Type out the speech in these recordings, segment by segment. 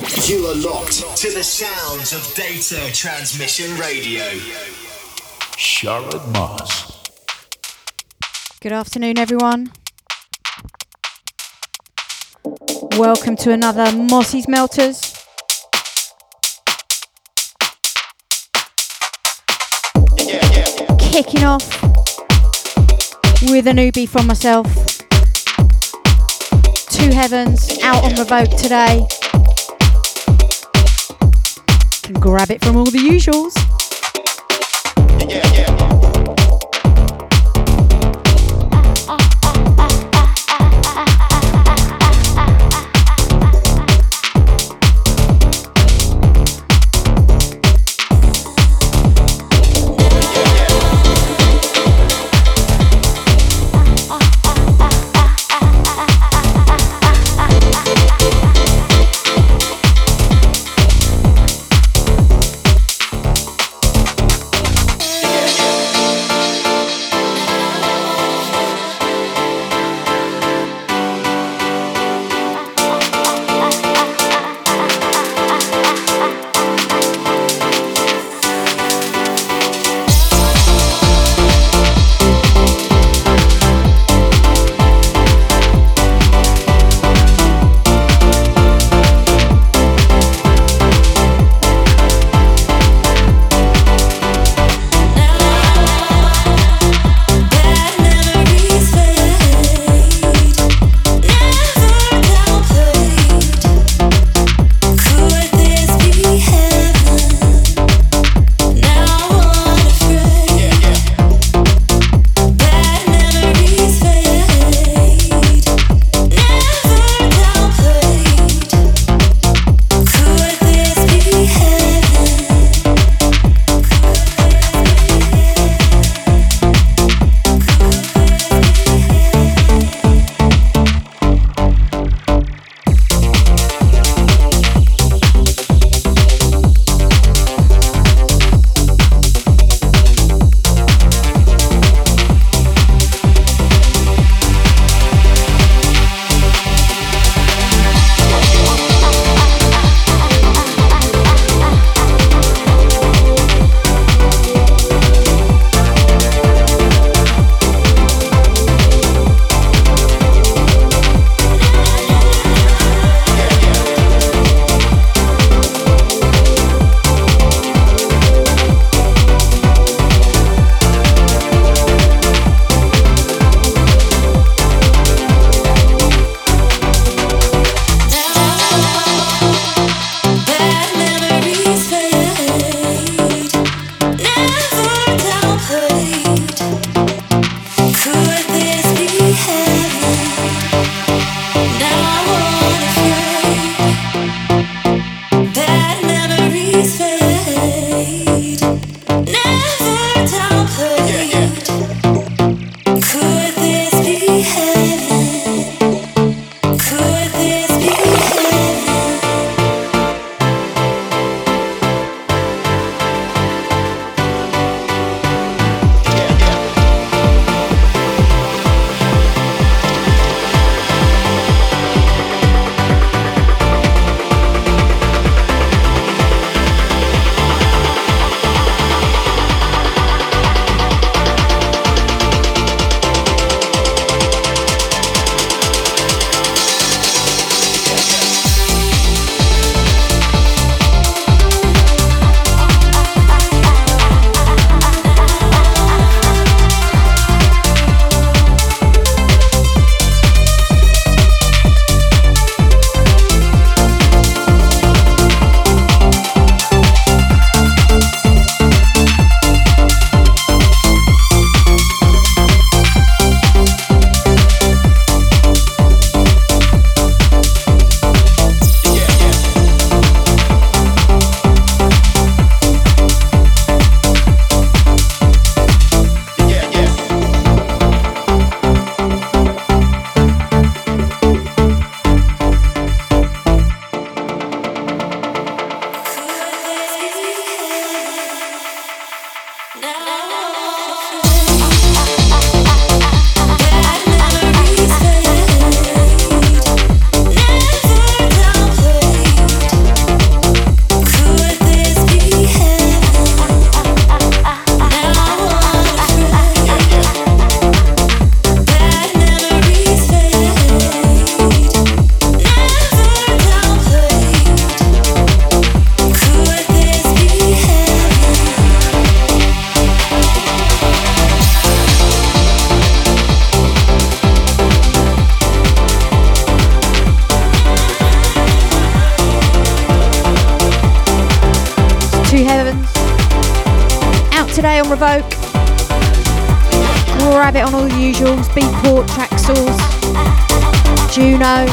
You are locked to the sounds of Data Transmission Radio. Charlotte Moss. Good afternoon, everyone. Welcome to another Mossy's Melters. Kicking off with a newbie from myself. Two Heavens out on Revoke today. Grab it from all the usuals. today Grab it on all the usuals Beatport, Traxsource, Juno,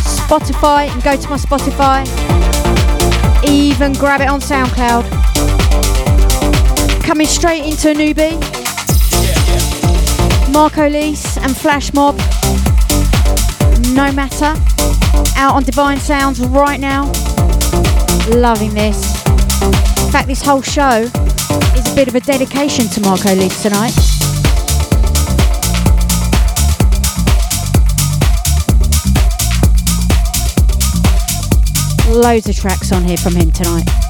Spotify, and go to my Spotify. Even grab it on SoundCloud. Coming straight into a newbie. Marco Lys and Flashmob. No matter. Out on Divine Sounds right now. Loving this. In fact, this whole show is a bit of a dedication to Marco Lys tonight. Loads of tracks on here from him tonight.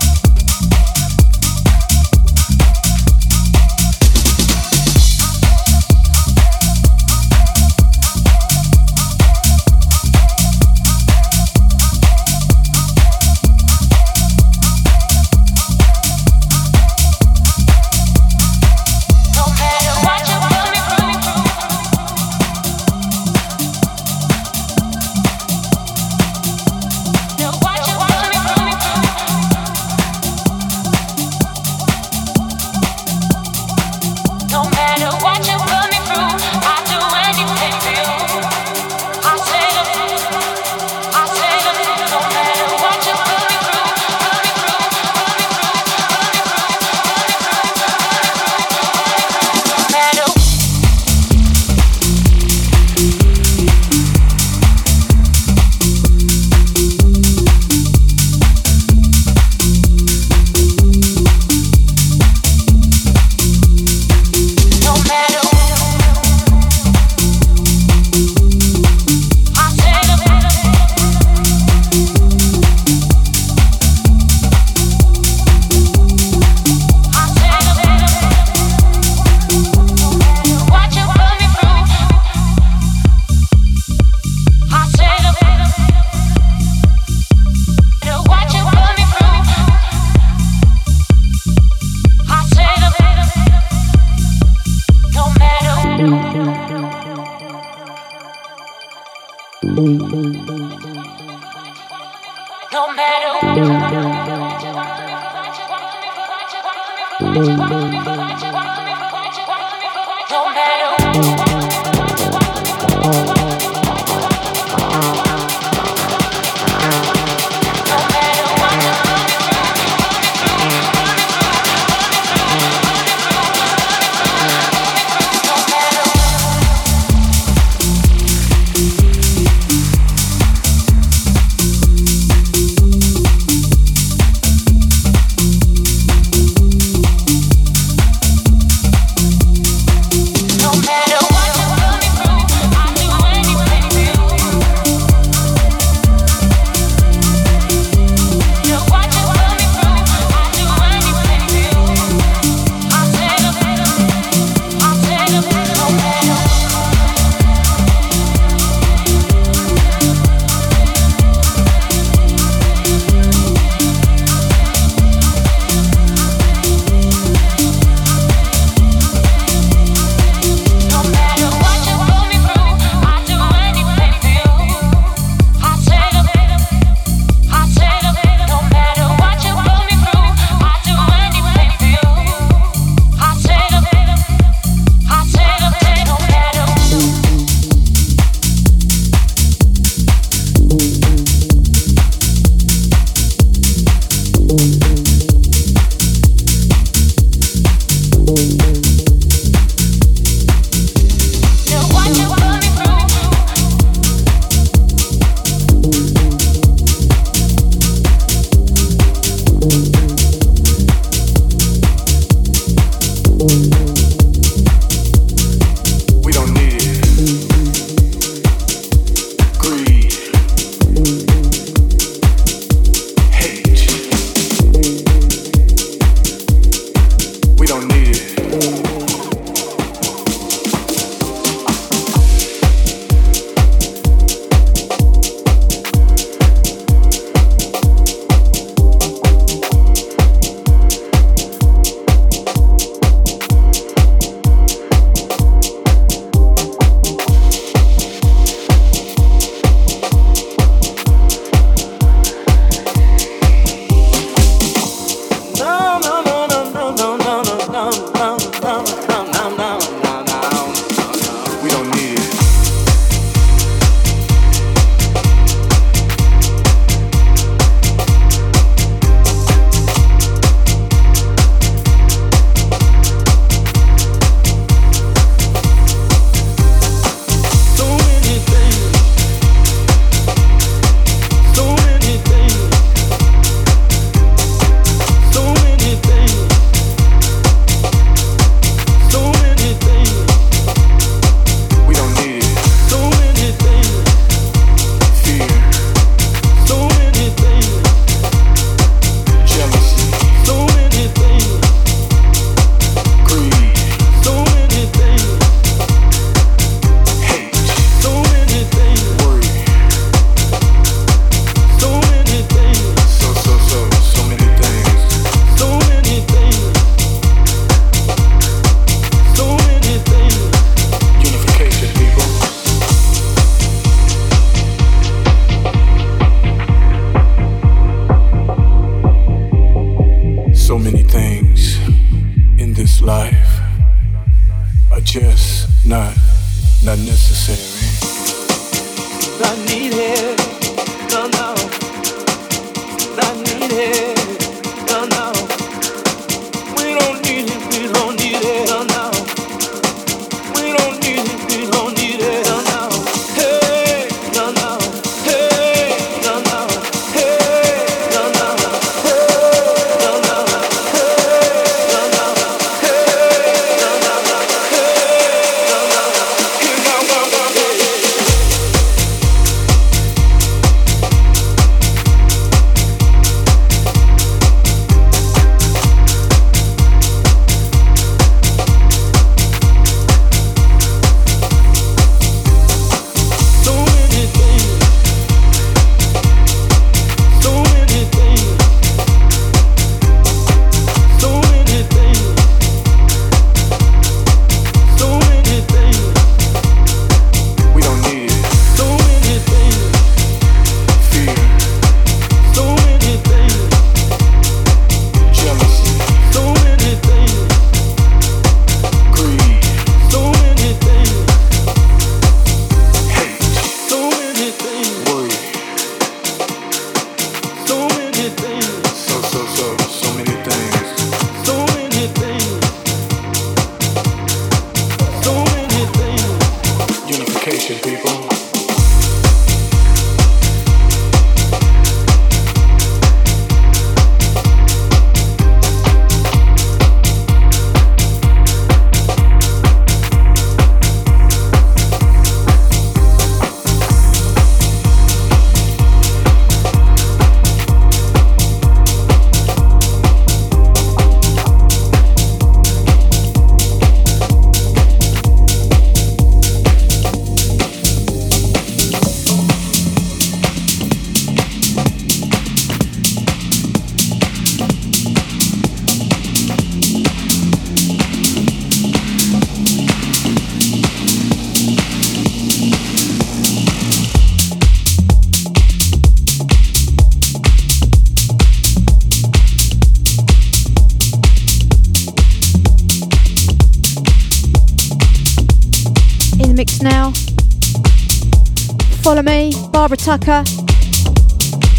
Barbara Tucker.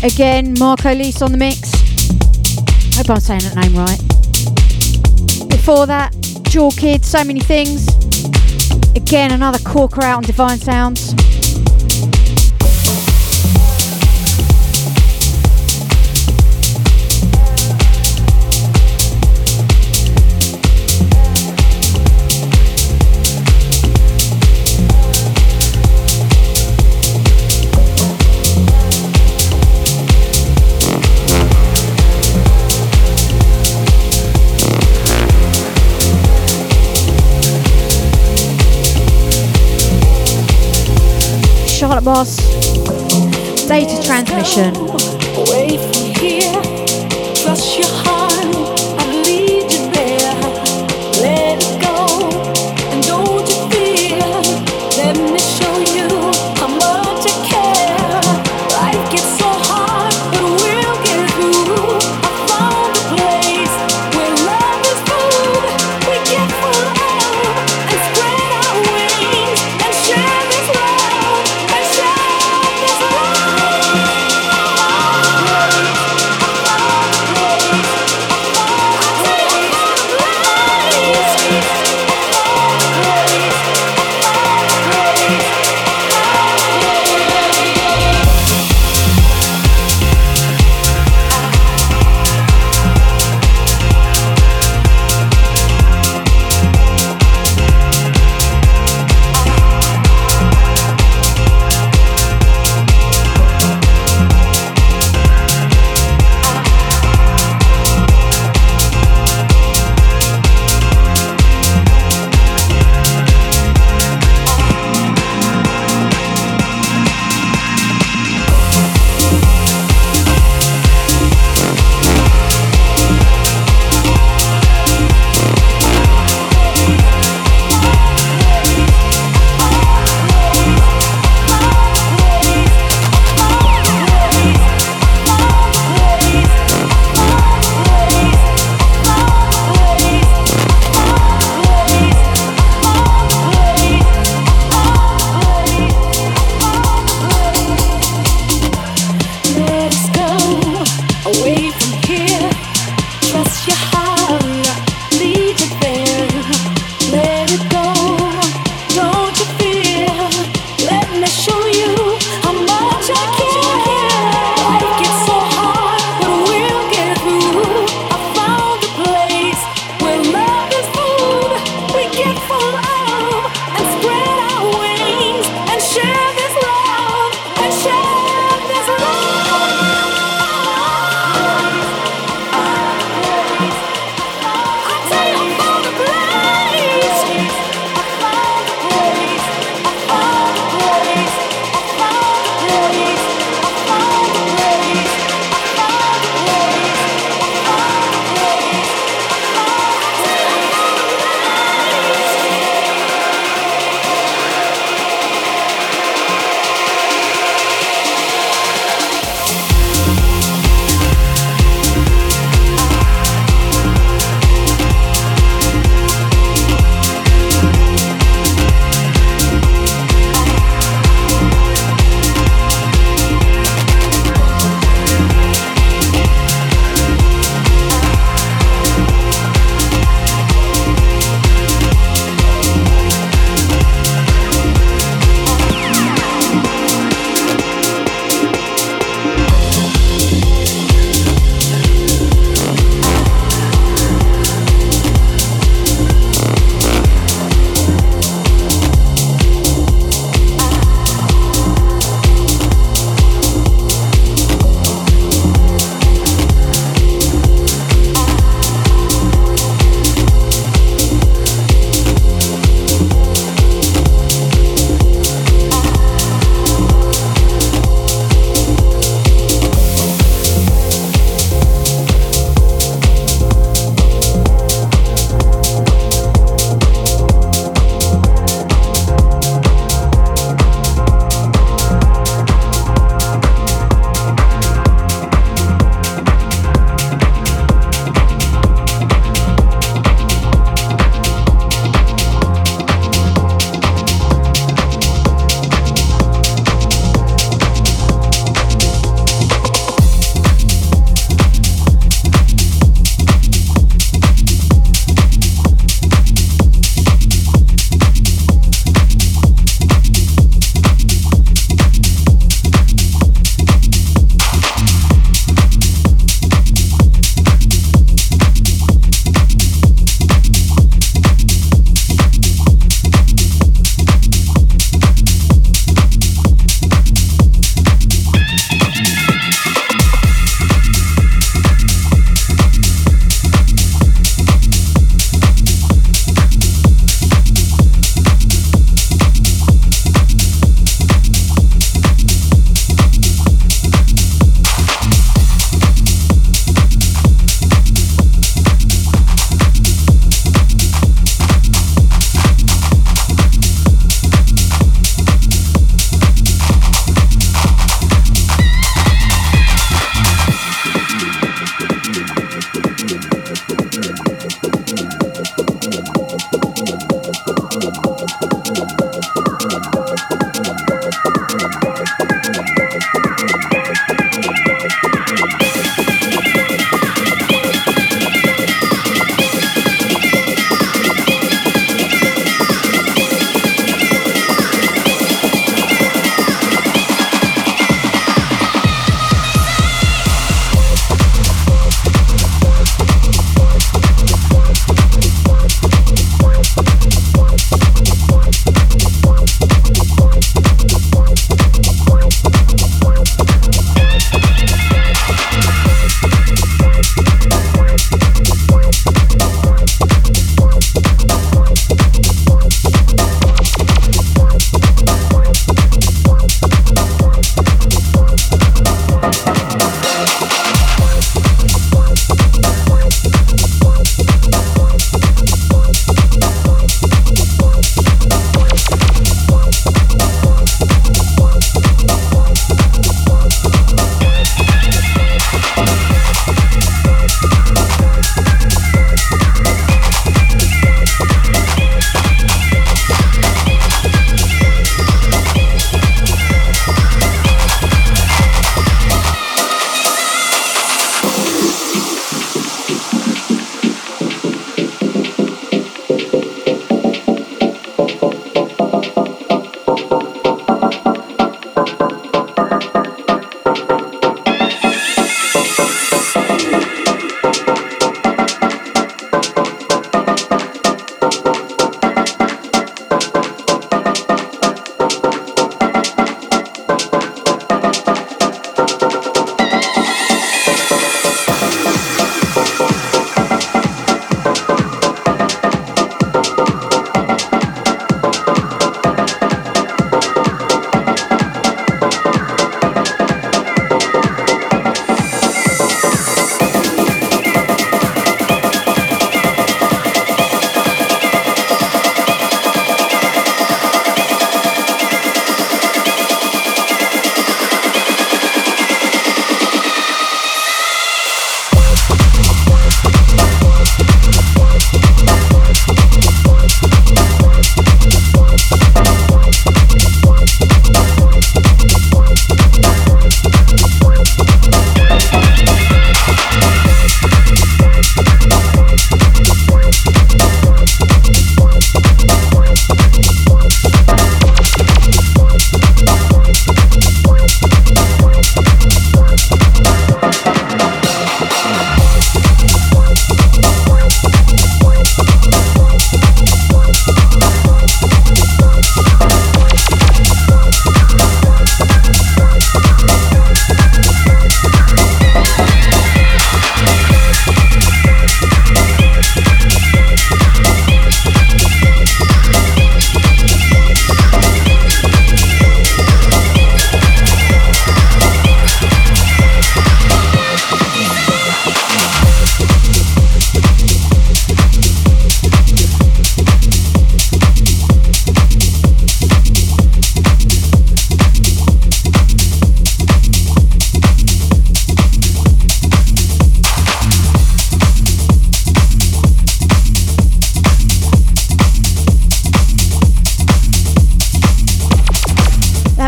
Again, Marco Lys on the mix. Hope I'm saying that name right. Before that, Jewel Kid, so many things. Again, another corker out on Divine Sounds. Boss. Data transmission.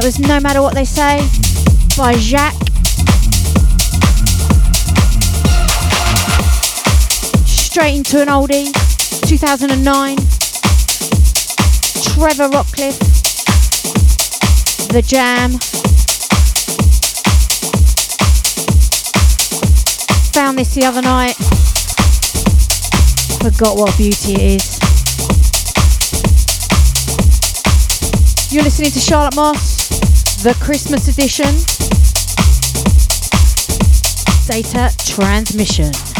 No Matter What They Say by Jacques. Straight into an oldie, 2009. Trevor Rockcliffe, The Jam. Found this the other night. Forgot what beauty it is. You're listening to Charlotte Moss, the Christmas edition. Data transmission.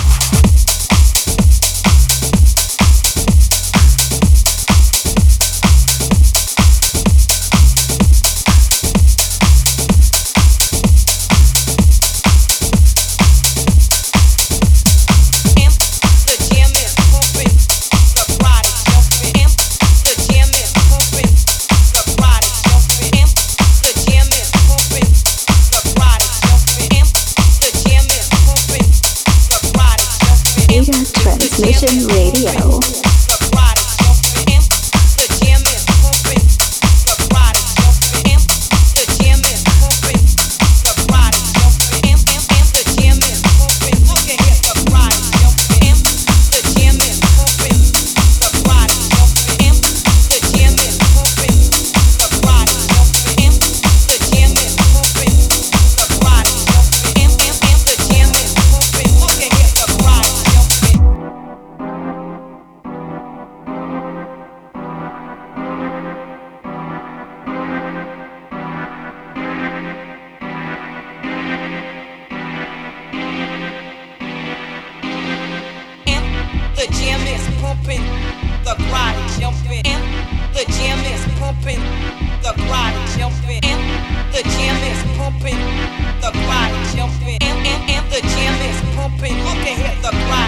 The gym is pumping, the crowd jumping. And the gym is pumping, the crowd jumping. And, and, and the gym is pumping. Look at here, the crowd.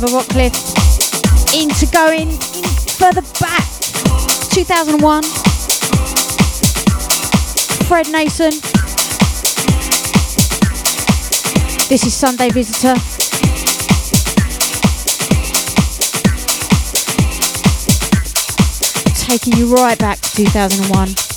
Trevor Rockcliffe. Into going in further back. 2001. Fred Nasen. This is Sunday Visitor. Taking you right back to 2001.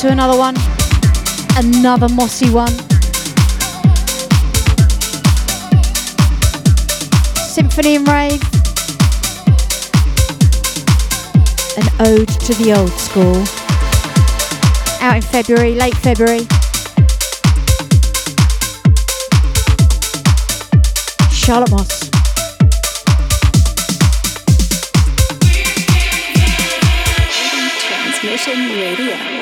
Into another one. Another mossy one. Symphony in Rave. An ode to the old school. Out in February, late February. Charlotte Moss. Transmission Radio.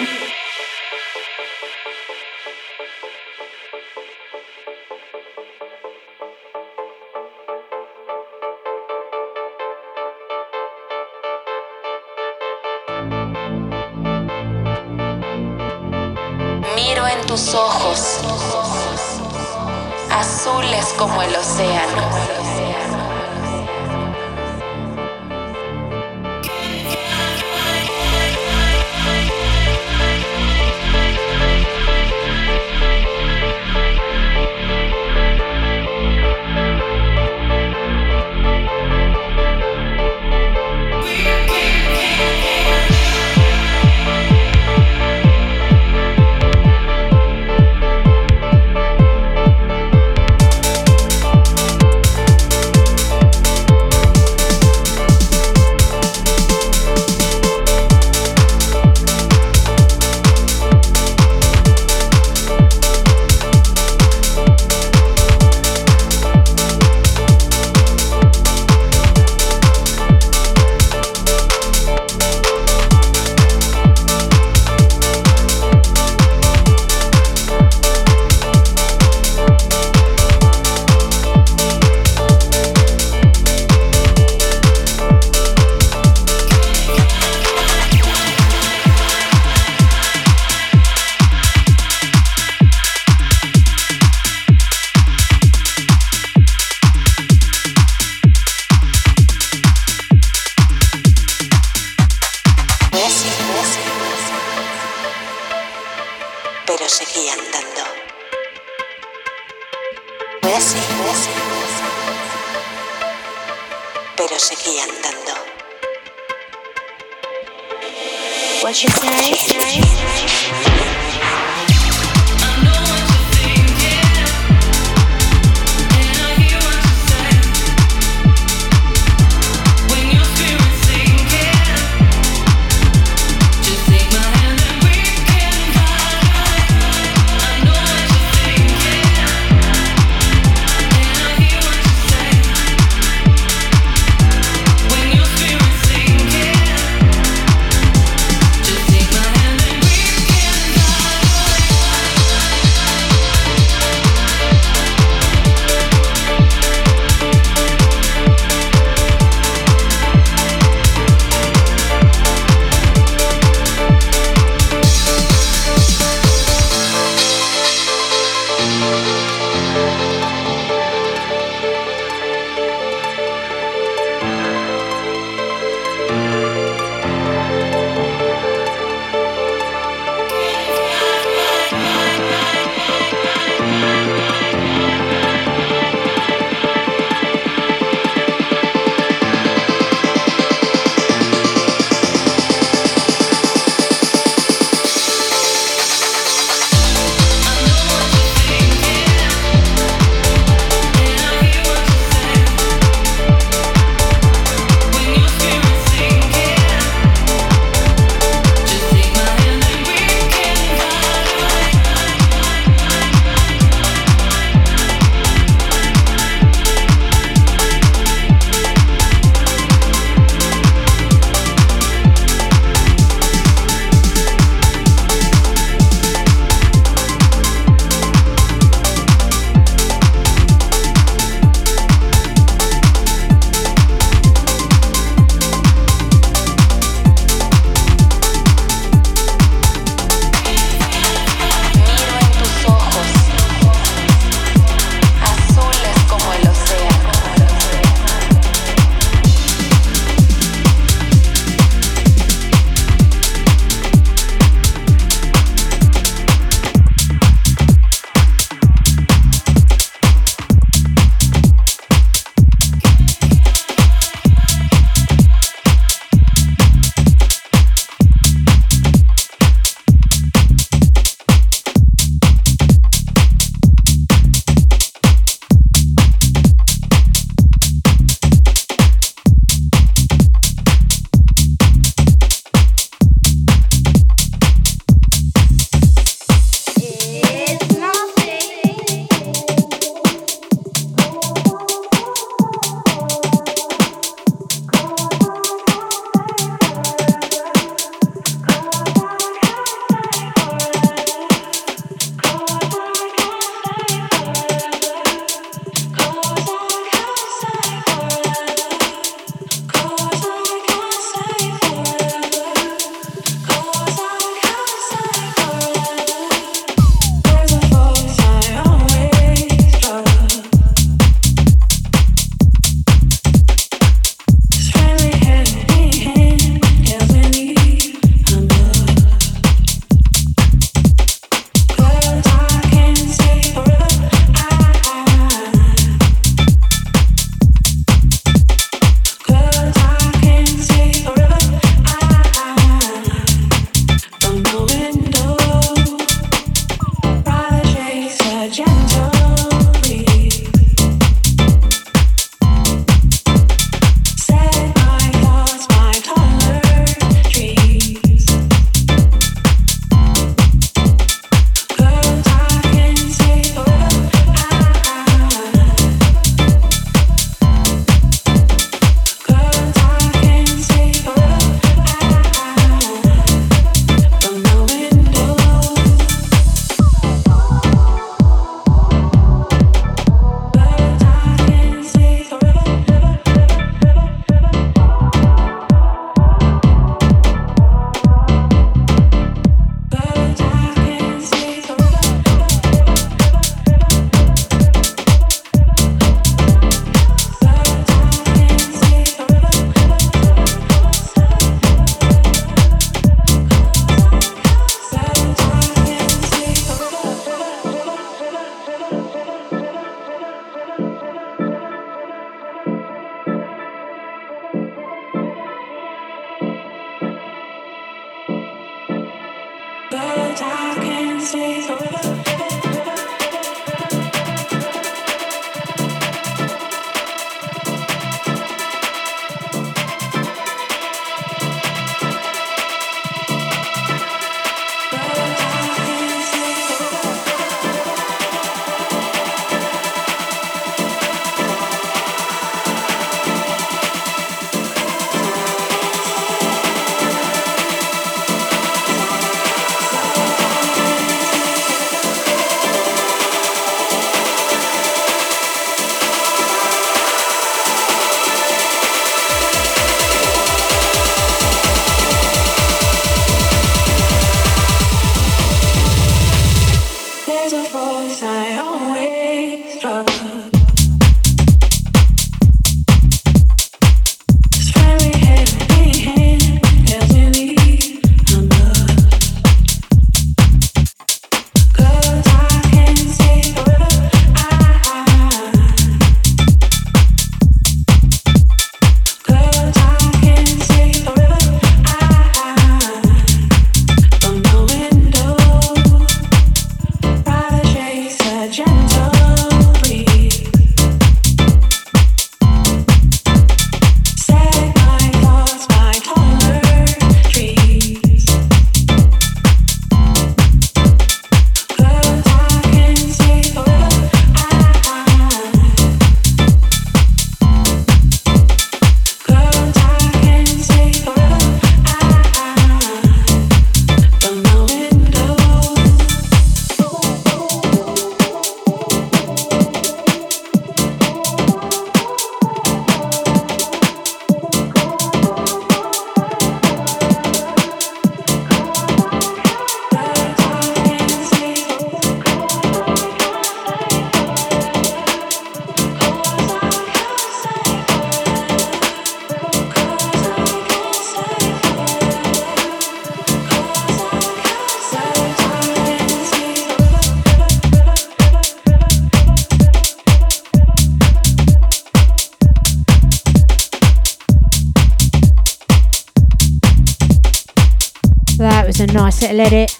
Let It,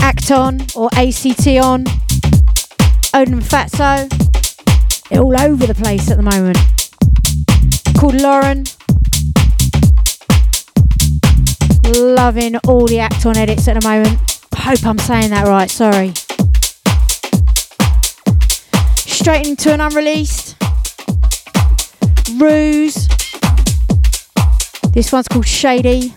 Acton or ACT on, Oden Fatzo. They're all over the place at the moment. Called Lauren. Loving all the Acton edits at the moment. Hope I'm saying that right, sorry. Straight into an unreleased. Ruze. This one's called Shady.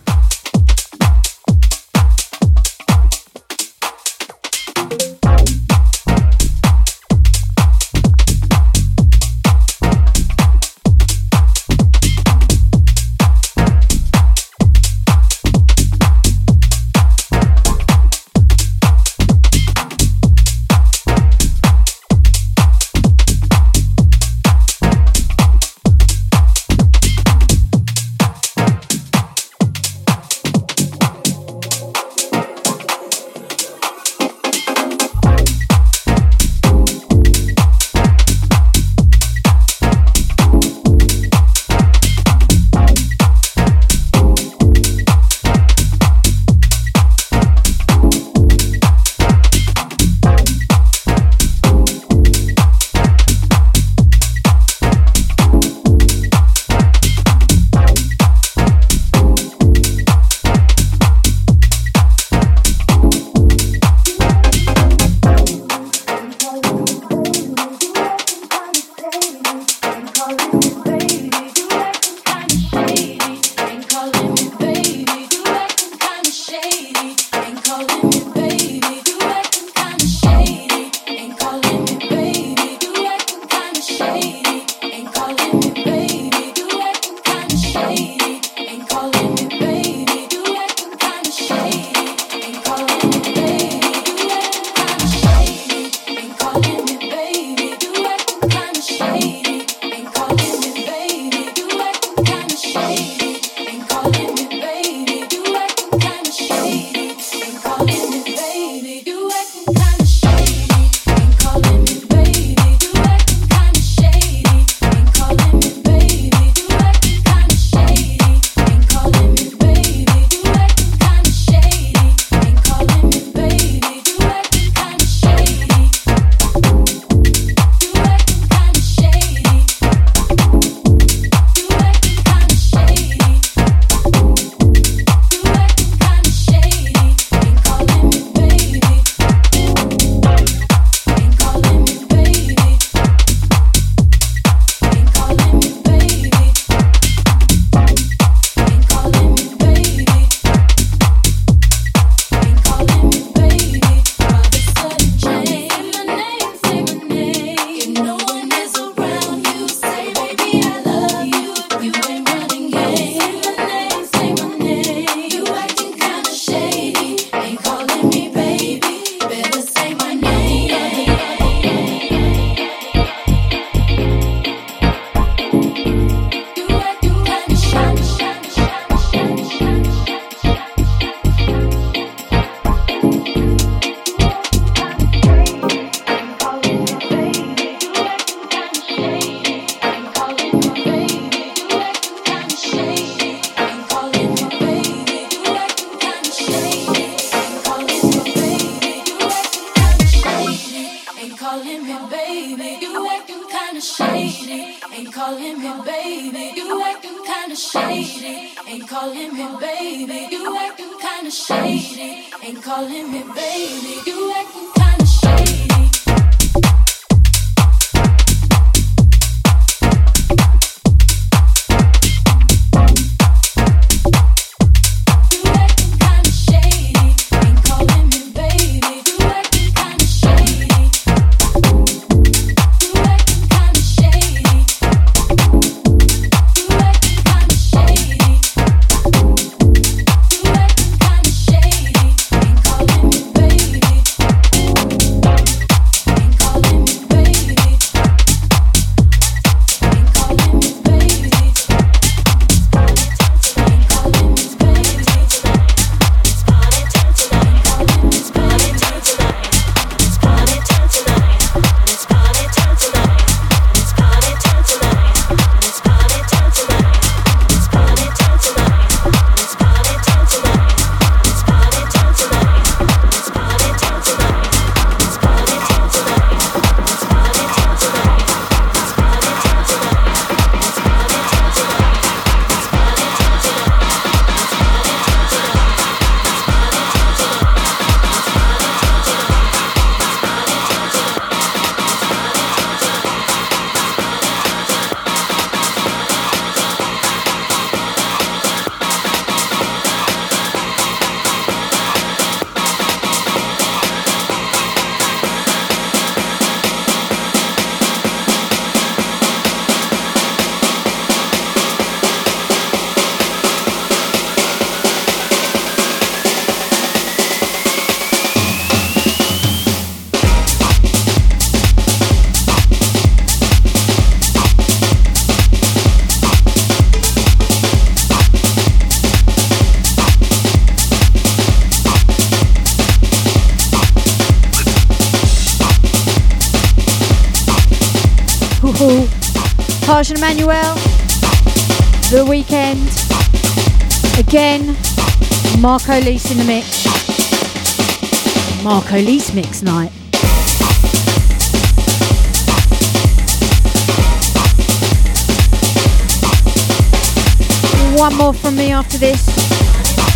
again. Marco Lys in the mix. Marco Lys mix night. One more from me after this,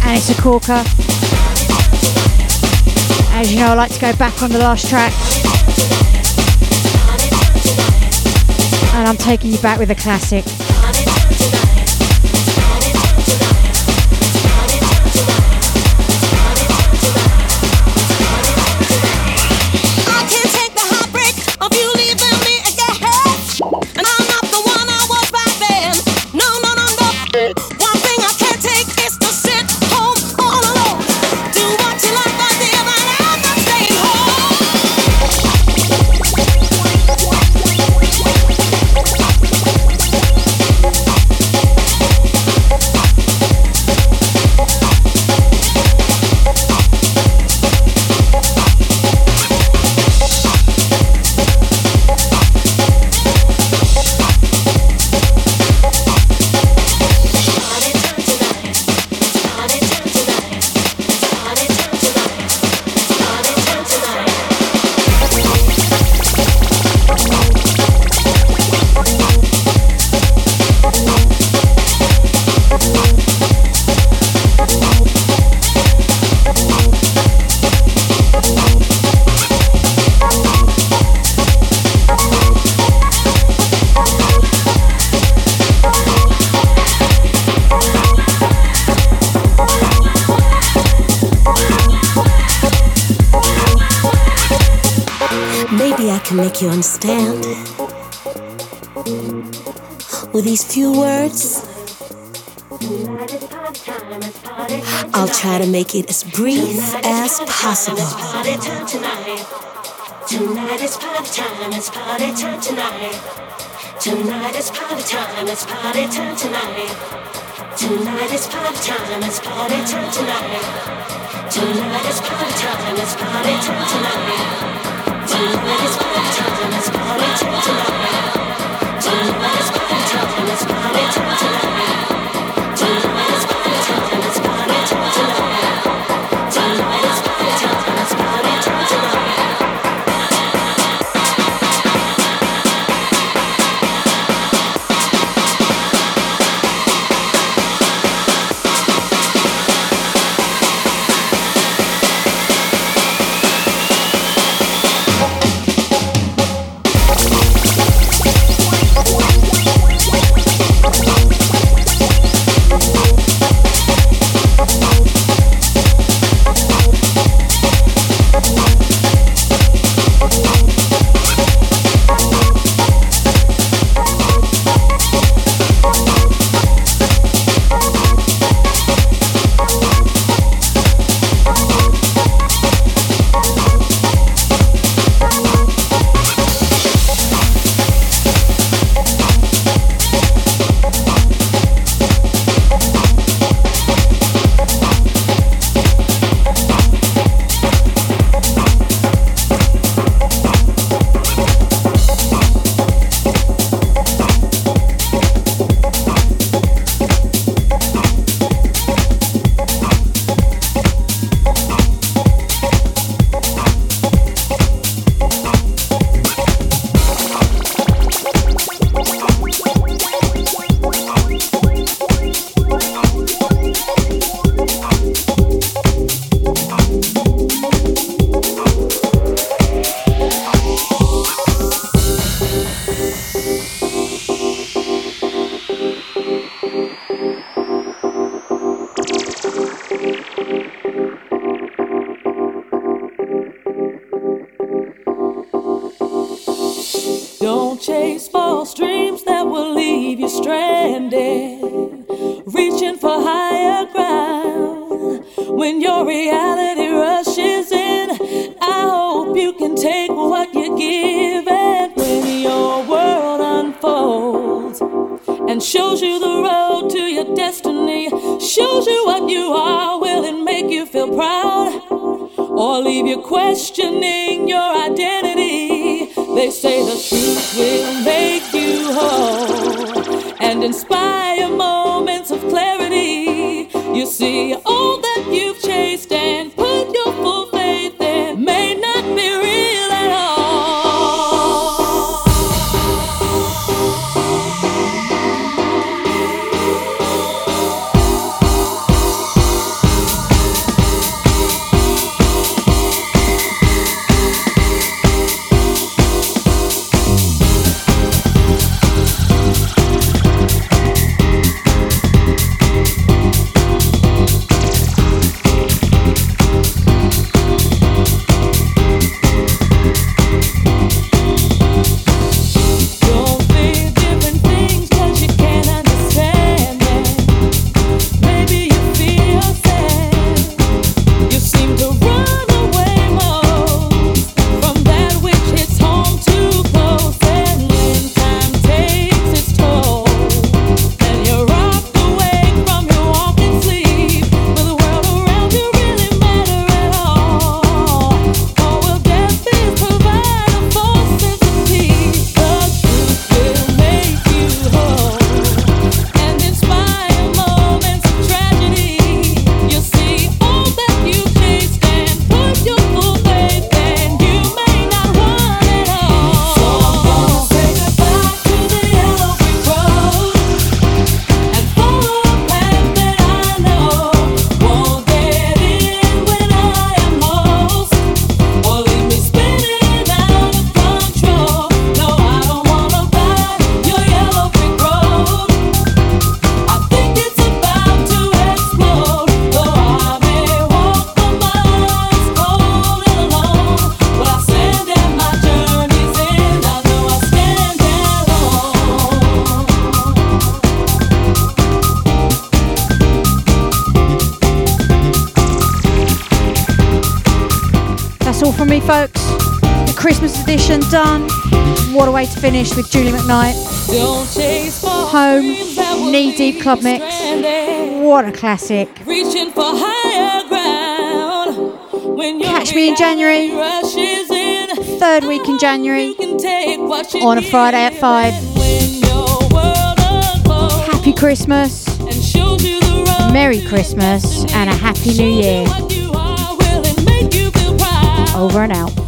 and it's a corker. As you know, I like to go back on the last track. And I'm taking you back with a classic. make it as brief as possible. tonight Tonight is party time, it's party time tonight. Tonight is party time, it's party time tonight. Tonight is party time, it's party time tonight. Tonight is party time, it's party time tonight. when your reality rushes in. I hope you can take what you give, and when your world unfolds and shows you the road to your destiny, shows you what you are, will it make you feel proud? Or leave you questioning your identity? done. What a way to finish with Julie McKnight. Home, knee deep club mix. What a classic. Catch me in January. Third week in January. On a Friday at 5. Happy Christmas. Merry Christmas and a Happy New Year. Over and out.